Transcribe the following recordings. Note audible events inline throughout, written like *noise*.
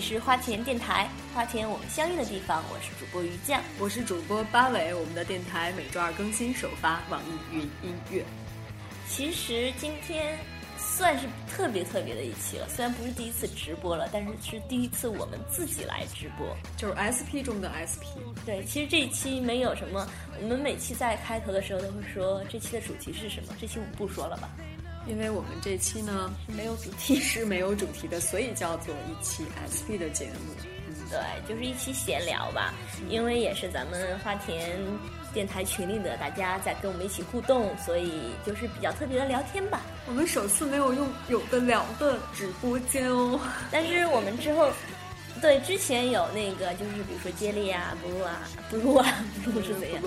是花田电台，花田我们相遇的地方。我是主播于酱，我是主播八尾。我们的电台每周二更新，首发网易云音乐。其实今天算是特别特别的一期了，虽然不是第一次直播了，但是是第一次我们自己来直播，就是 SP 中的 SP。对，其实这一期没有什么，我们每期在开头的时候都会说这期的主题是什么，这期我们不说了吧。因为我们这期呢没有主题，*laughs* 是没有主题的，所以叫做一期 SP 的节目。嗯，对，就是一期闲聊吧。因为也是咱们花田电台群里的大家在跟我们一起互动，所以就是比较特别的聊天吧。我们首次没有用有的聊的直播间哦，但是我们之后。对，之前有那个，就是比如说接力啊、不录啊、不录啊、不录是怎样？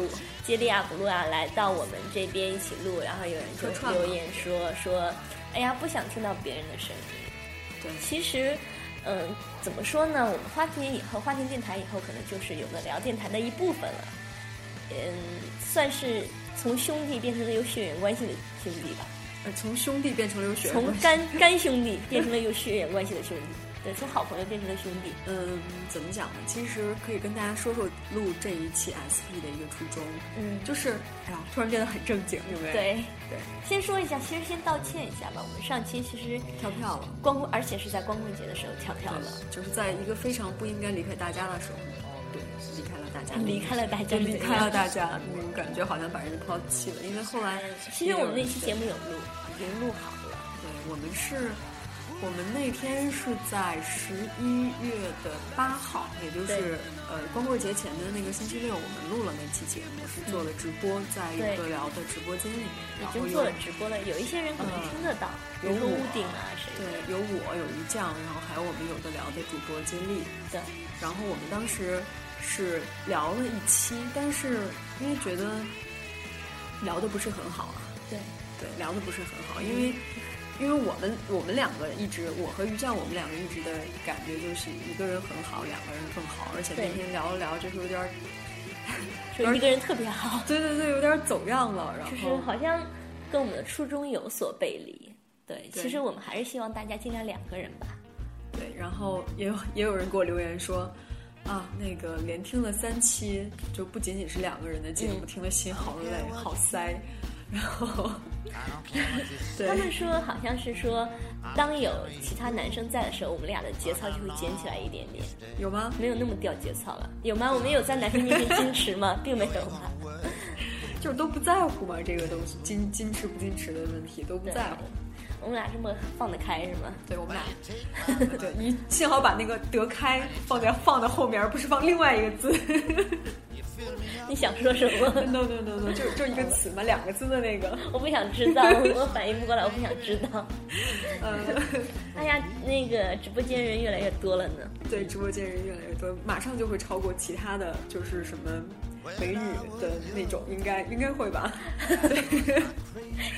接力啊、不录啊，来到我们这边一起录，然后有人就留言说说，哎呀，不想听到别人的声音。对，其实，嗯，怎么说呢？我们花田以后，花田电台以后可能就是有的聊电台的一部分了。嗯，算是从兄弟变成了有血缘关系的兄弟吧。呃，从兄弟变成了有血缘，从干干兄弟变成了有血缘关系的兄弟。对，从好朋友变成了兄弟。嗯，怎么讲呢？其实可以跟大家说说录这一期 SP 的一个初衷。嗯，就是哎呀，突然变得很正经，有没有？对对。先说一下，其实先道歉一下吧。我们上期其实跳票了，光而且是在光棍节的时候跳票了，就是在一个非常不应该离开大家的时候，对，离开了大家，离开了大家，离开了大家，那种感觉好像把人抛弃了。因为后来，其实我们那期节目有录，已经录好了。对，我们是。我们那天是在十一月的八号，也就是呃光棍节前的那个星期六，我们录了那期节目，是做了直播，在有的聊的直播间里面，已经做了直播了。有一些人可能听得到，有屋顶啊谁？对，有我，有于酱，然后还有我们有的聊的主播接力。对，然后我们当时是聊了一期，但是因为觉得聊的不是很好啊。对对，聊的不是很好，因为。因为我们我们两个一直，我和于酱我们两个一直的感觉就是一个人很好，两个人更好。而且那天聊了聊，就是有点儿，*laughs* 说一个人特别好。对对对，有点走样了。然后就是好像跟我们的初衷有所背离。对，其实我们还是希望大家尽量两个人吧。对，然后也有也有人给我留言说，啊，那个连听了三期，就不仅仅是两个人的节目，听了心好累，好塞。*laughs* 然后，*laughs* 他们说好像是说，当有其他男生在的时候，我们俩的节操就会捡起来一点点。有吗？没有那么掉节操了。有吗？我们有在男生面前矜持吗？并没有吧。*laughs* 就是都不在乎嘛，这个东西矜矜持不矜持的问题都不在乎。我们俩这么放得开是吗？对，我们俩。*laughs* 对你幸好把那个得开放在放在后面，而不是放另外一个字。你想说什么？No No No No，就就一个词嘛，两个字的那个。我不想知道，我反应不过来，我不想知道。嗯，*laughs* 哎呀，那个直播间人越来越多了呢。对，直播间人越来越多，马上就会超过其他的就是什么美女的那种，应该应该会吧？*laughs* 对，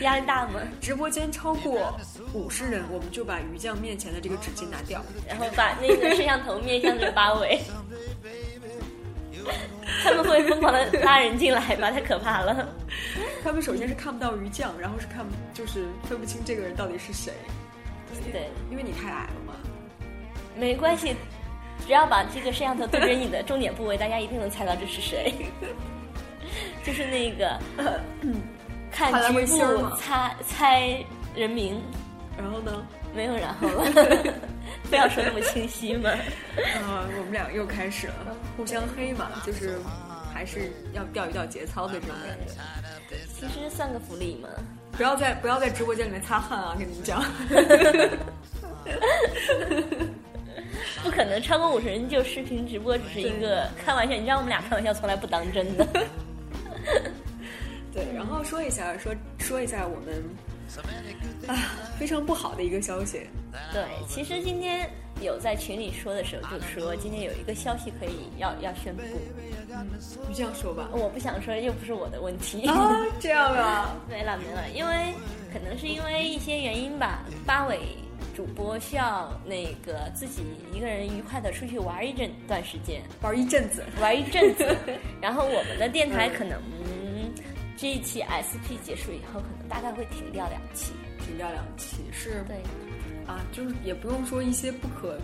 压力大吗？直播间超过五十人，我们就把鱼酱面前的这个纸巾拿掉，然后把那个摄像头面向着八尾。*laughs* 他们会疯狂的拉人进来吧？太可怕了！他们首先是看不到鱼酱，然后是看就是分不清这个人到底是谁。对，因为你太矮了嘛。没关系，只要把这个摄像头对准你的重点部位，大家一定能猜到这是谁。就是那个 *clears throat* 看局部猜猜人名，然后呢？没有然后了。*laughs* 不要说那么清晰嘛！啊，*laughs* 我们俩又开始了，互相黑嘛，就是还是要钓一钓节操的这种感觉。其实算个福利嘛。不要在不要在直播间里面擦汗啊！跟你们讲。*laughs* 不可能超过五十人就视频直播，只是一个开玩笑。你知道我们俩开玩笑从来不当真的。*laughs* 对，然后说一下，说说一下我们。啊，非常不好的一个消息。对，其实今天有在群里说的时候，就说今天有一个消息可以要要宣布。你这样说吧，我不想说，又不是我的问题。啊，*laughs* 这样啊？*laughs* 没了没了，因为可能是因为一些原因吧。八尾主播需要那个自己一个人愉快的出去玩一阵段时间，玩一阵子，玩一阵子。*laughs* 然后我们的电台可能。这一期 SP 结束以后，可能大概会停掉两期，停掉两期是，对，啊，就是也不用说一些不可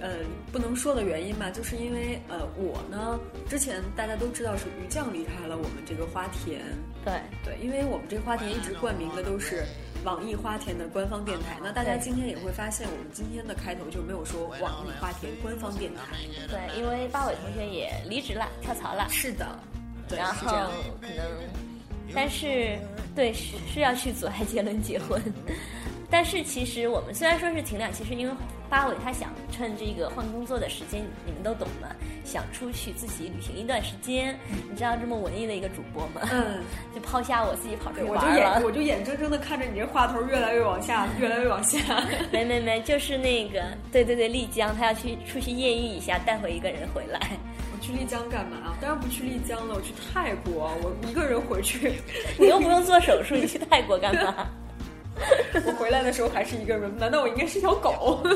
呃不能说的原因吧，就是因为呃我呢之前大家都知道是于酱离开了我们这个花田，对。对，因为我们这个花田一直冠名的都是网易花田的官方电台，那大家今天也会发现我们今天的开头就没有说网易花田官方电台，对，因为八尾同学也离职了，跳槽了，是的，对，然后可能，但是对是是要去阻碍杰伦结婚。但是其实我们虽然说是停两，其实因为八尾他想趁这个换工作的时间，你们都懂嘛，想出去自己旅行一段时间。你知道这么文艺的一个主播吗？嗯，就抛下我自己跑出去玩了。我就眼 *laughs* 我就眼睁睁的看着你这话头越来越往下，越来越往下。*laughs* 没没没，就是那个，对对对，丽江，他要去出去艳遇一下，带回一个人回来。我去丽江干嘛？当然不去丽江了，我去泰国，我一个人回去。*laughs* 你又不用做手术，你去泰国干嘛？*laughs* 我回来的时候还是一个人，难道我应该是条狗？*laughs*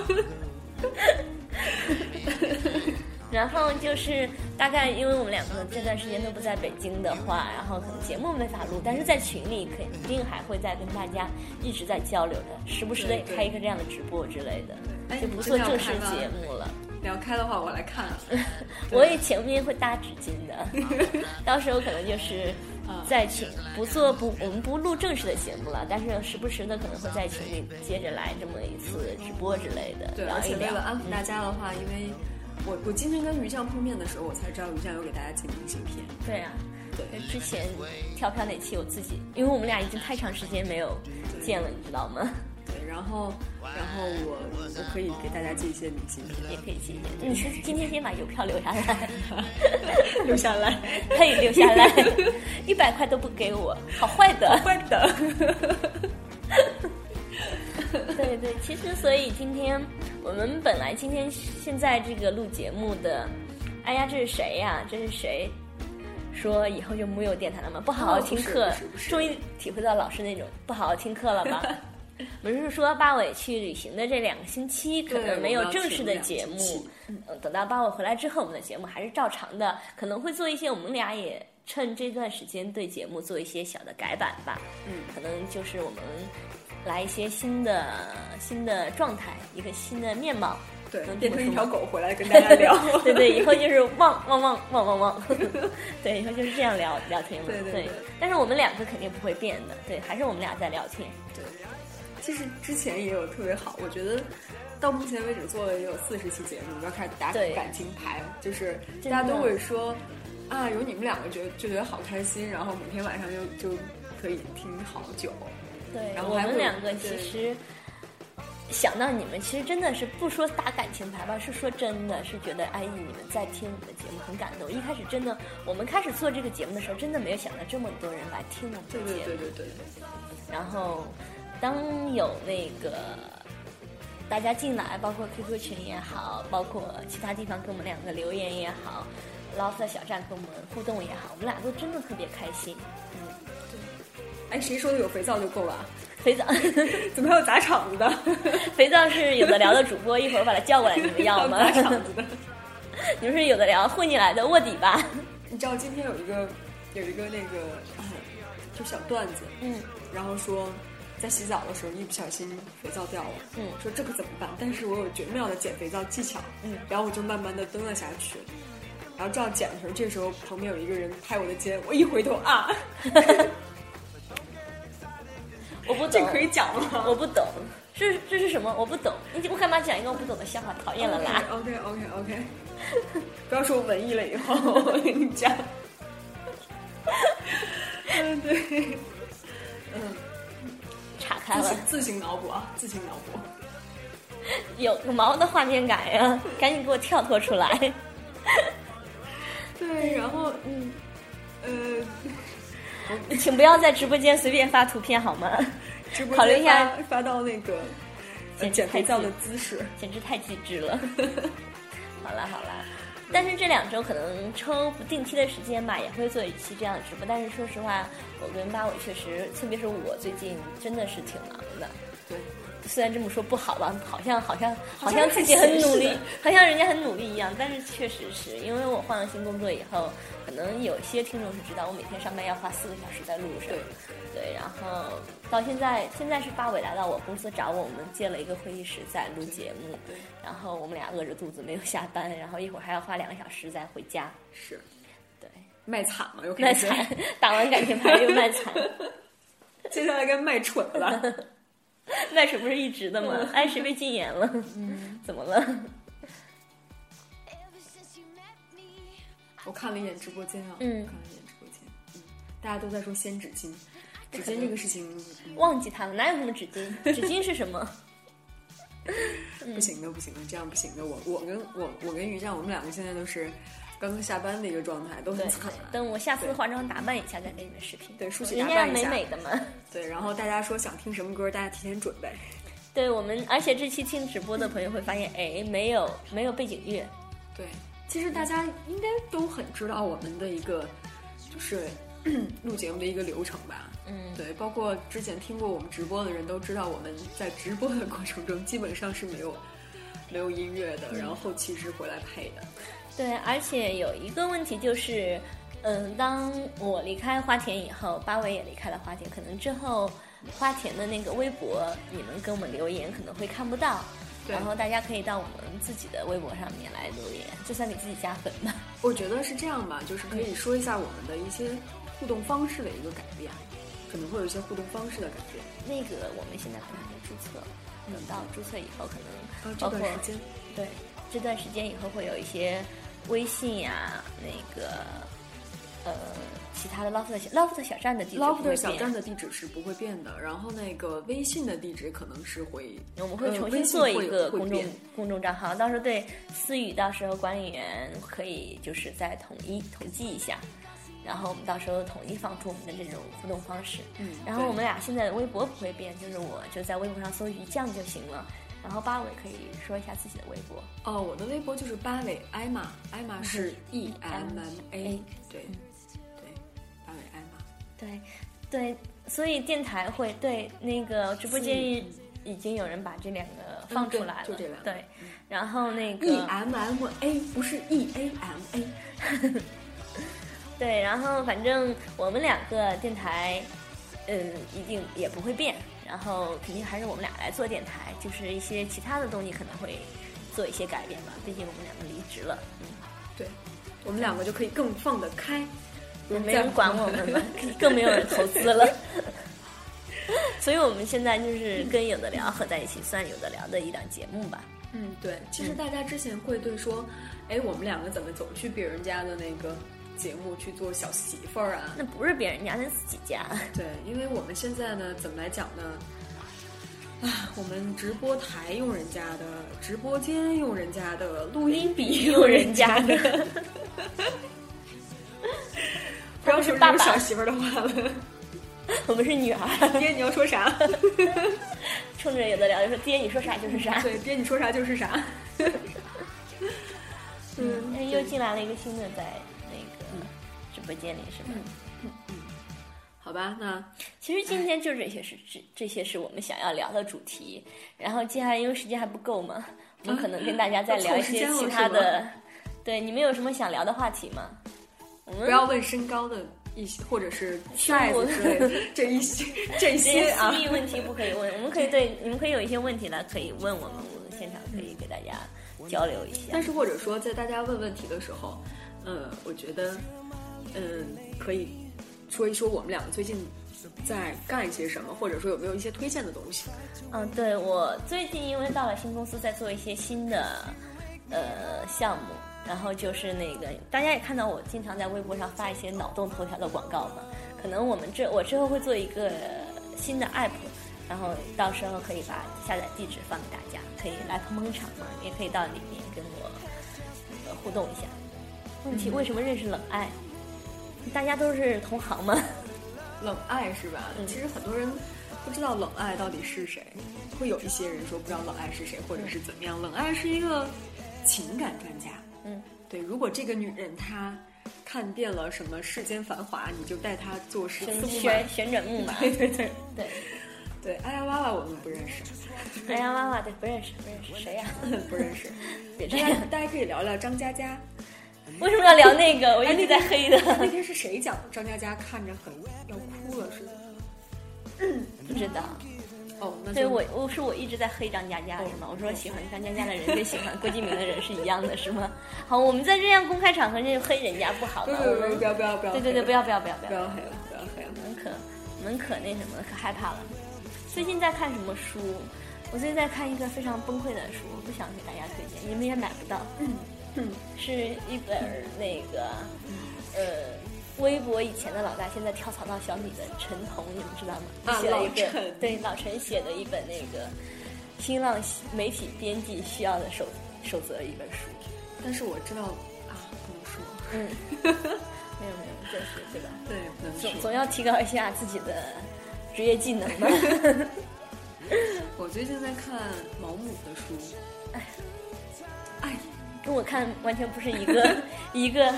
然后就是大概，因为我们两个这段时间都不在北京的话，然后可能节目没法录，但是在群里肯定还会再跟大家一直在交流的，时不时的也开一个这样的直播之类的，就不做正式节目了。你要开的话，我来看。*laughs* 我也前面会搭纸巾的，*laughs* 到时候可能就是。在群不做不，我们不录正式的节目了，但是时不时的可能会在群里接着来这么一次直播之类的。对，而且为了安抚大家的话，因为我我今天跟于酱碰面的时候，我才知道于酱有给大家寄明信片。对啊，对，之前跳票那期我自己，因为我们俩已经太长时间没有见了，你知道吗？对，然后，然后我我可以给大家寄一些明信片，也可以寄一些。你是今天先把邮票留下来，*laughs* 留下来，可以留下来，一百块都不给我，好坏的，坏的。对对，其实所以今天我们本来今天现在这个录节目的，哎呀，这是谁呀？这是谁？说以后就木有电台了吗？不好好听课，终于体会到老师那种不好好听课了吗？不是说八尾去旅行的这两个星期可能没有正式的节目，嗯，等到八尾回来之后，我们的节目还是照常的，可能会做一些，我们俩也趁这段时间对节目做一些小的改版吧，嗯，可能就是我们来一些新的新的状态，一个新的面貌，对，变成一条狗回来跟大家聊，对对，以后 *laughs* 就是汪汪汪汪汪汪，*laughs* 对，以后就是这样聊聊天了，对。对，但是我们两个肯定不会变的，对，还是我们俩在聊天，对。其实之前也有特别好，我觉得到目前为止做了也有四十期节目，要开始打感情牌，就是大家都会说啊，有你们两个觉就觉得好开心，然后每天晚上就就可以听好久。对，然后我们两个其实想到你们，其实真的是不说打感情牌吧，是说真的是觉得哎，你们在听我们的节目很感动。一开始真的，我们开始做这个节目的时候，真的没有想到这么多人来听我们的节目。对对对对对。然后。当有那个大家进来，包括 QQ 群也好，包括其他地方给我们两个留言也好，捞色小站跟我们互动也好，我们俩都真的特别开心。嗯，对。哎，谁说的有肥皂就够了？肥皂 *laughs* 怎么还有砸场子的？*laughs* 肥皂是有的聊的主播，一会儿把他叫过来，你们要吗？砸场子的。你们是有的聊混进来的卧底吧？你知道今天有一个有一个那个 *clears throat* 就小段子，嗯，然后说。在洗澡的时候，一不小心肥皂掉了。嗯，说这可怎么办？但是我有绝妙的减肥皂技巧。嗯，然后我就慢慢的蹲了下去，然后这样捡的时候，这时候旁边有一个人拍我的肩，我一回头啊，*laughs* 我不懂，这可以讲吗？我不懂，这这是什么？我不懂，你我干嘛讲一个我不懂的笑话？讨厌了啦！OK OK OK，不要说我文艺了以后，我跟你讲。*laughs* 嗯，对，*laughs* 嗯。岔开了，自行脑补啊，自行脑补，*laughs* 有毛的画面感呀！赶紧给我跳脱出来。对，然后 *laughs* 嗯，呃，*laughs* 请不要在直播间随便发图片好吗？考虑一下发到那个减肥皂的姿势，简直太机智了。好啦好了。但是这两周可能抽不定期的时间吧，也会做一期这样的直播。但是说实话，我跟八尾确实，特别是我最近真的是挺忙的。对，虽然这么说不好吧，好像好像好像自己很努力，好像人家很努力一样。但是确实是因为我换了新工作以后，可能有些听众是知道我每天上班要花四个小时在路上。对，对。然后到现在，现在是八尾来到我公司找我，我们借了一个会议室在录节目。对。然后我们俩饿着肚子没有下班，然后一会儿还要花两个小时再回家。是。对。卖惨了又 *laughs* 卖惨，打完感情牌又卖惨。*laughs* 接下来该卖蠢了。*laughs* *laughs* 卖蠢不是一直的吗？哎，谁被禁言了？嗯，怎么了？我看了一眼直播间啊，嗯，看了一眼直播间，嗯，大家都在说掀纸巾，纸巾这个事情忘记它了，哪有什么纸巾？纸巾是什么？*laughs* 不行的，不行的，这样不行的。我我跟我我跟于战，我们两个现在都是。刚刚下班的一个状态都很惨。等我下次化妆打扮一下再给你们视频。对，梳洗打扮一下。人家美美的嘛。对，然后大家说想听什么歌，大家提前准备。*laughs* 对我们，而且这期听直播的朋友会发现，哎，没有没有背景乐。对，其实大家应该都很知道我们的一个就是 *clears throat* 录节目的一个流程吧。嗯。对，包括之前听过我们直播的人都知道，我们在直播的过程中基本上是没有没有音乐的，然后后期是回来配的。对，而且有一个问题就是，嗯，当我离开花田以后，八尾也离开了花田，可能之后花田的那个微博，你们给我们留言可能会看不到，然后大家可以到我们自己的微博上面来留言，就算给自己加粉吧。我觉得是这样吧，就是可以说一下我们的一些互动方式的一个改变，可能会有一些互动方式的改变。那个我们现在可能还没注册，等到注册以后，可能这段时间，对这段时间以后会有一些。微信呀，那个呃，其他的 loft loft 小站的地址，loft 小站的地址是不会变的。然后那个微信的地址可能是会，我们会重新做一个公众公众账号，到时候对思雨，到时候管理员可以就是再统一统计一下，然后我们到时候统一放出我们的这种互动方式。嗯，然后我们俩现在的微博不会变，就是我就在微博上搜鱼酱就行了。然后八尾可以说一下自己的微博哦，我的微博就是八尾艾玛，艾玛是 E M M A，对对，八尾艾玛，对对，所以电台会对那个直播间已经有人把这两个放出来了，就这两个，对，然后那个 E M M A 不是 E A M A，*laughs* 对，然后反正我们两个电台，嗯，一定也不会变。然后肯定还是我们俩来做电台，就是一些其他的东西可能会做一些改变吧。毕竟我们两个离职了，嗯，对，我们两个就可以更放得开，没人管我们了，更没有人投资了。*laughs* 所以我们现在就是跟有的聊合在一起，算有的聊的一档节目吧。嗯，对。其实大家之前会对说，哎，我们两个怎么总去别人家的那个节目去做小媳妇儿啊？那不是别人家，那自己家。*laughs* 对，因为我们现在呢，怎么来讲呢？啊，我们直播台用人家的，直播间用人家的，录音笔 *laughs* 用人家的。*laughs* 不要说这种小媳妇儿的话了。我们是女儿。爹，你要说啥？冲着有的聊就说：“爹，你说啥就是啥。”对，爹，你说啥就是啥。嗯，又进来了一个新的，在那个直播间里，是吧？嗯嗯。好吧，那其实今天就这些是这这些是我们想要聊的主题。然后接下来因为时间还不够嘛，我们可能跟大家再聊一些其他的。对，你们有什么想聊的话题吗？我们不要问身高的一些，或者是 size 之类的这一些 *laughs* 这些私密问题不可以问。我们可以对 *laughs* 你们可以有一些问题来可以问我们，我们现场可以给大家交流一下。但是或者说在大家问问题的时候，呃，我觉得嗯可以。说一说我们两个最近在干一些什么，或者说有没有一些推荐的东西？嗯，对我最近因为到了新公司，在做一些新的呃项目，然后就是那个大家也看到我经常在微博上发一些脑洞头条的广告嘛。可能我们这我之后会做一个新的 app，然后到时候可以把下载地址放给大家，可以来捧捧场嘛，也可以到里面跟我互动一下。问题为什么认识冷爱？大家都是同行吗？*laughs* 冷爱是吧？其实很多人不知道冷爱到底是谁，会有一些人说不知道冷爱是谁，或者是怎么样。冷爱是一个情感专家。嗯，对。如果这个女人她看遍了什么世间繁华，你就带她坐旋旋转木马。对对对对对，哎呀娃娃我们不认识。哎呀娃娃对不认识不认识谁呀？不认识。*laughs* *laughs* 别这样，大家可以聊聊张嘉佳。*laughs* 为什么要聊那个？我一直在黑的。那天是谁讲张嘉佳看着很要哭了似的？不知道。哦，对我我是我一直在黑张嘉佳是吗？我说喜欢张嘉佳的人跟喜欢郭敬明的人是一样的是吗？*laughs* 好，我们在这样公开场合就黑人家不好吗？不不不要不要不要！对对对，不要不要不要不要黑了不要黑了，我们可我们可那什么可害怕了。最近在看什么书？我最近在看一个非常崩溃的书，我不想给大家推荐，你们也买不到。嗯，是一本那个呃。微博以前的老大，现在跳槽到小米的陈彤，你们知道吗？啊，老陈。对，老陈写的一本那个新浪媒体编辑需要的守守则一本书。但是我知道啊，*laughs* 不能说。嗯，没有没有，就是对吧？对，不能总总要提高一下自己的职业技能吧。*laughs* *laughs* 我最近在看毛姆的书，哎，哎，跟我看完全不是一个 *laughs* 一个。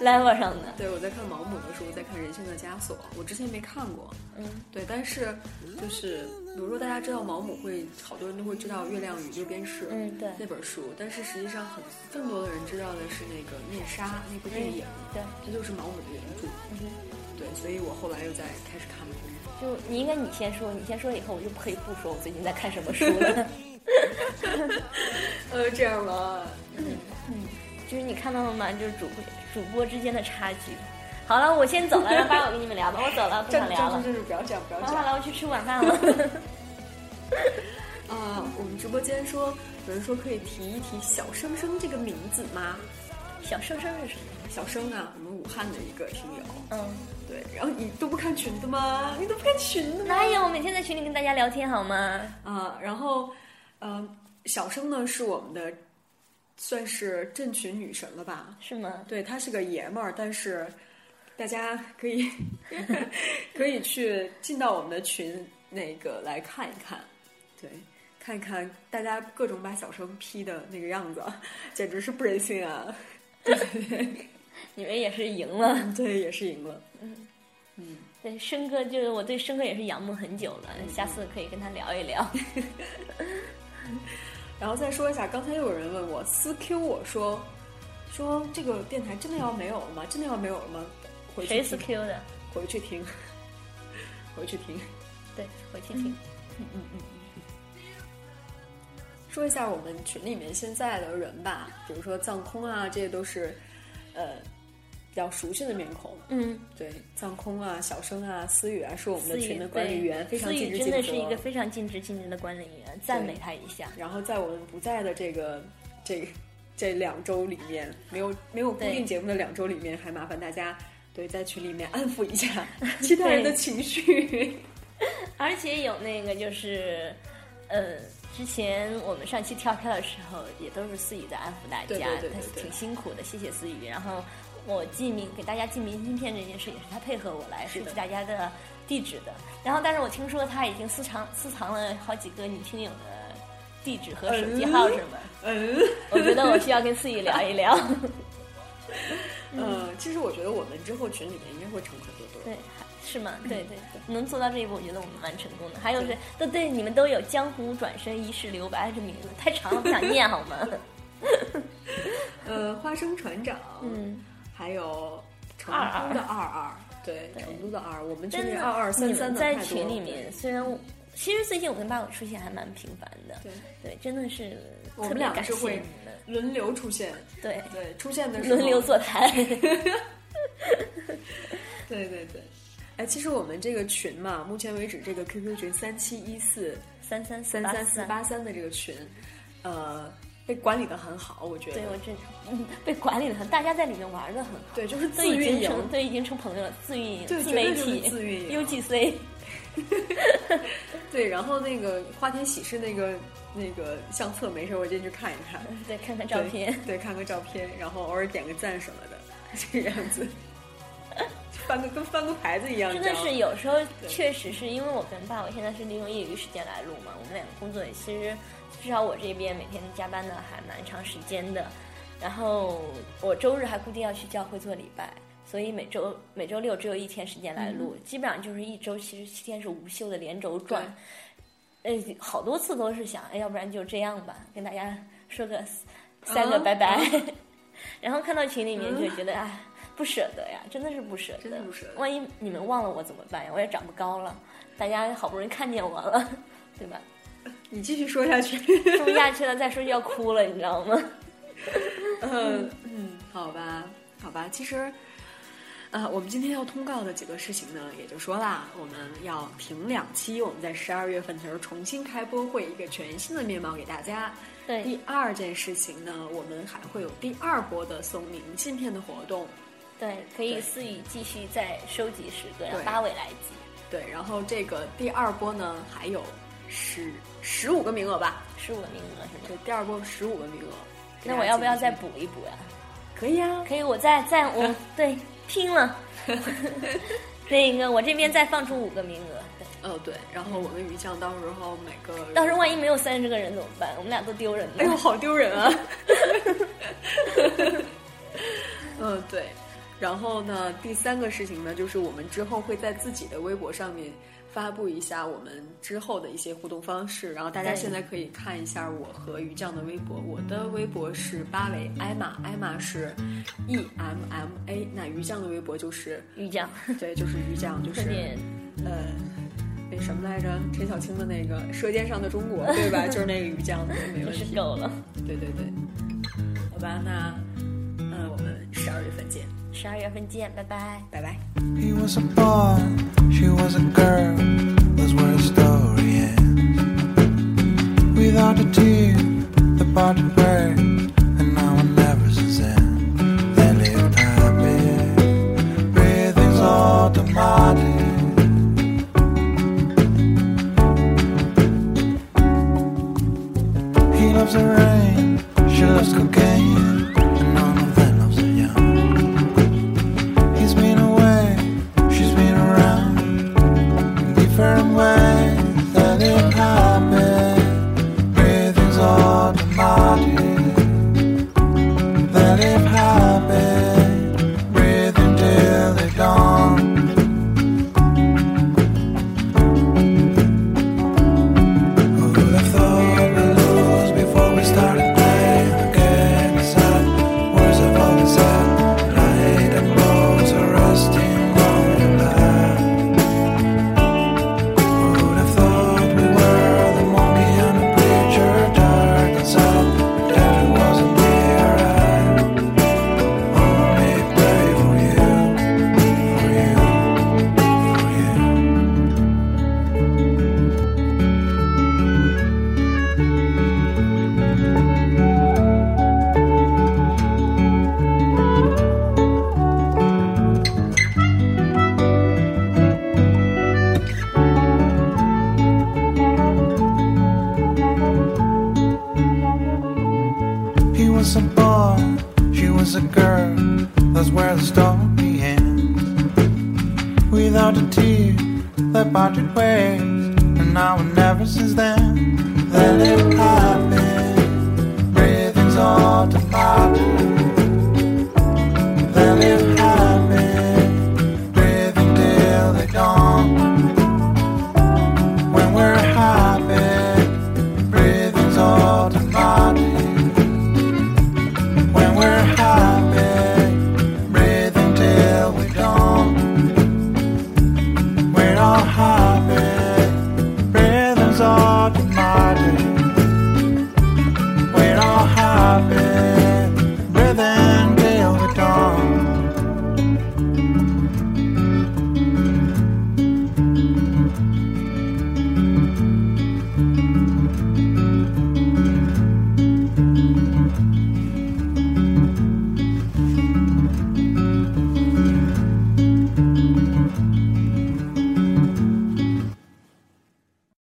level 上的，对我在看毛姆的书，在看《人性的枷锁》，我之前没看过，嗯，对，但是就是比如说大家知道毛姆会，好多人都会知道《月亮与六便士》，嗯，对，那本书，但是实际上很更多的人知道的是那个《面纱》那部电影，对，这就是毛姆的原著，嗯，对，所以我后来又在开始看了。就你应该你先说，你先说了以后，我就可以不说我最近在看什么书了。*laughs* 呃，这样吧，嗯嗯。就是你看到了吗？就是主播主播之间的差距。好了，我先走了，让八我跟你们聊吧。我走了，不想聊了。就是不要讲，不要讲。好了，我去吃晚饭了。*laughs* 啊，我们直播间说有人说可以提一提“小生生”这个名字吗？小生生是谁？小生啊，我们武汉的一个听友。嗯，对。然后你都不看群的吗？你都不看群的吗？哪有？我每天在群里跟大家聊天好吗？啊，然后，嗯，小生呢是我们的。算是镇群女神了吧？是吗？对他是个爷们儿，但是大家可以 *laughs* 可以去进到我们的群那个来看一看，对，看一看大家各种把小生 P 的那个样子，*laughs* 简直是不忍心啊！*laughs* 对你们也是赢了，对，也是赢了。嗯嗯，对，生哥就是我对生哥也是仰慕很久了，下次可以跟他聊一聊。然后再说一下，刚才又有人问我私 Q 我说，说这个电台真的要没有了吗？真的要没有了吗？谁私 Q 的？回去听，回去听，对，回去听。嗯嗯嗯。说一下我们群里面现在的人吧，比如说藏空啊，这些都是，呃。比较熟悉的面孔，嗯，对，藏空啊，小生啊，思雨啊，是我们的群的管理员，非常尽职尽责。真的是一个非常尽职尽责的管理员，赞美他一下。然后在我们不在的这个这这两周里面，没有没有固定节目的两周里面，还麻烦大家对在群里面安抚一下 *laughs* 其他人的情绪。*laughs* 而且有那个就是，呃，之前我们上期跳票的时候，也都是思雨在安抚大家，他挺辛苦的，谢谢思雨。然后。我寄明给大家寄明信片这件事也是他配合我来收集大家的地址的。然后，但是我听说他已经私藏私藏了好几个女听友的地址和手机号，是吗？嗯，我觉得我需要跟思雨聊一聊。嗯，*laughs* 其实我觉得我们之后群里面应该会成很多多。对，是吗？*laughs* 对对对，能做到这一步，我觉得我们蛮成功的。还有是，都对你们都有“江湖转身一世留白”这名字，太长了，不想念好吗？*laughs* 呃，花生船长，嗯。还有成都的二二，对成都的二，我们群里二二三三在群里面，虽然其实最近我跟八五出现还蛮频繁的，对。对，真的是我们两个是会轮流出现，对。对，出现的时候。轮流坐台，*laughs* 对对对，哎，其实我们这个群嘛，目前为止这个 QQ 群三七一四三三。三三四八三的这个群，呃。被管理的很好，我觉得。对，我真嗯，被管理的很，大家在里面玩的很好。对，就是自运营，对，已经成朋友了，自运营，自媒体，自运营，UGC。*laughs* 对，然后那个花田喜事那个那个相册，没事我进去看一看，对，看看照片，对，看个照片，然后偶尔点个赞什么的，这个样子，翻个跟翻个牌子一样。真的是有时候确实是因为我跟爸，我现在是利用业余时间来录嘛，我们两个工作也其实。至少我这边每天加班的还蛮长时间的，然后我周日还固定要去教会做礼拜，所以每周每周六只有一天时间来录，基本上就是一周其实七天是无休的连轴转。呃，好多次都是想，哎，要不然就这样吧，跟大家说个三个拜拜。*laughs* 然后看到群里面就觉得，*laughs* 哎，不舍得呀，真的是不舍得。真的不舍得。万一你们忘了我怎么办呀？我也长不高了，大家好不容易看见我了，*laughs* 对吧？你继续说下去，*laughs* 说不下去了，再说就要哭了，你知道吗？*laughs* 嗯嗯，好吧，好吧，其实。呃，我们今天要通告的几个事情呢，也就说啦，我们要停两期，我们在十二月份的时候重新开播，会一个全新的面貌给大家。对，第二件事情呢，我们还会有第二波的送明信片的活动。对，可以思雨继续再收集十个，让八尾来集。对，然后这个第二波呢，还有十十五个名额吧？十五个名额是吗？对，第二波十五个名额。那我要不要再补一补呀？可以啊，可以，我再再我 *laughs* 对。拼了，*laughs* 那个我这边再放出五个名额。哦对，然后我跟于酱到时候每个，到时候万一没有三十个人怎么办？我们俩都丢人了。哎呦，好丢人啊！*laughs* 嗯对，然后呢，第三个事情呢，就是我们之后会在自己的微博上面。发布一下我们之后的一些互动方式，然后大家现在可以看一下我和于酱的微博。我的微博是芭蕾艾玛，艾玛是 E M M A，那于酱的微博就是于酱，对，就是于酱，就 *laughs* 是呃，那什么来着？陈小青的那个《舌尖上的中国》，对吧？*laughs* 就是那个于酱的，没问题。够了。对对对，好吧，那嗯，我们十二月份见。十二月份见，拜拜，拜拜。He was a boy, she was a girl. That's where the story ends. Without a tear, the party breaks, and now and never since then. They lived happy, breathing's automatic. He loves the rain, she loves cocaine.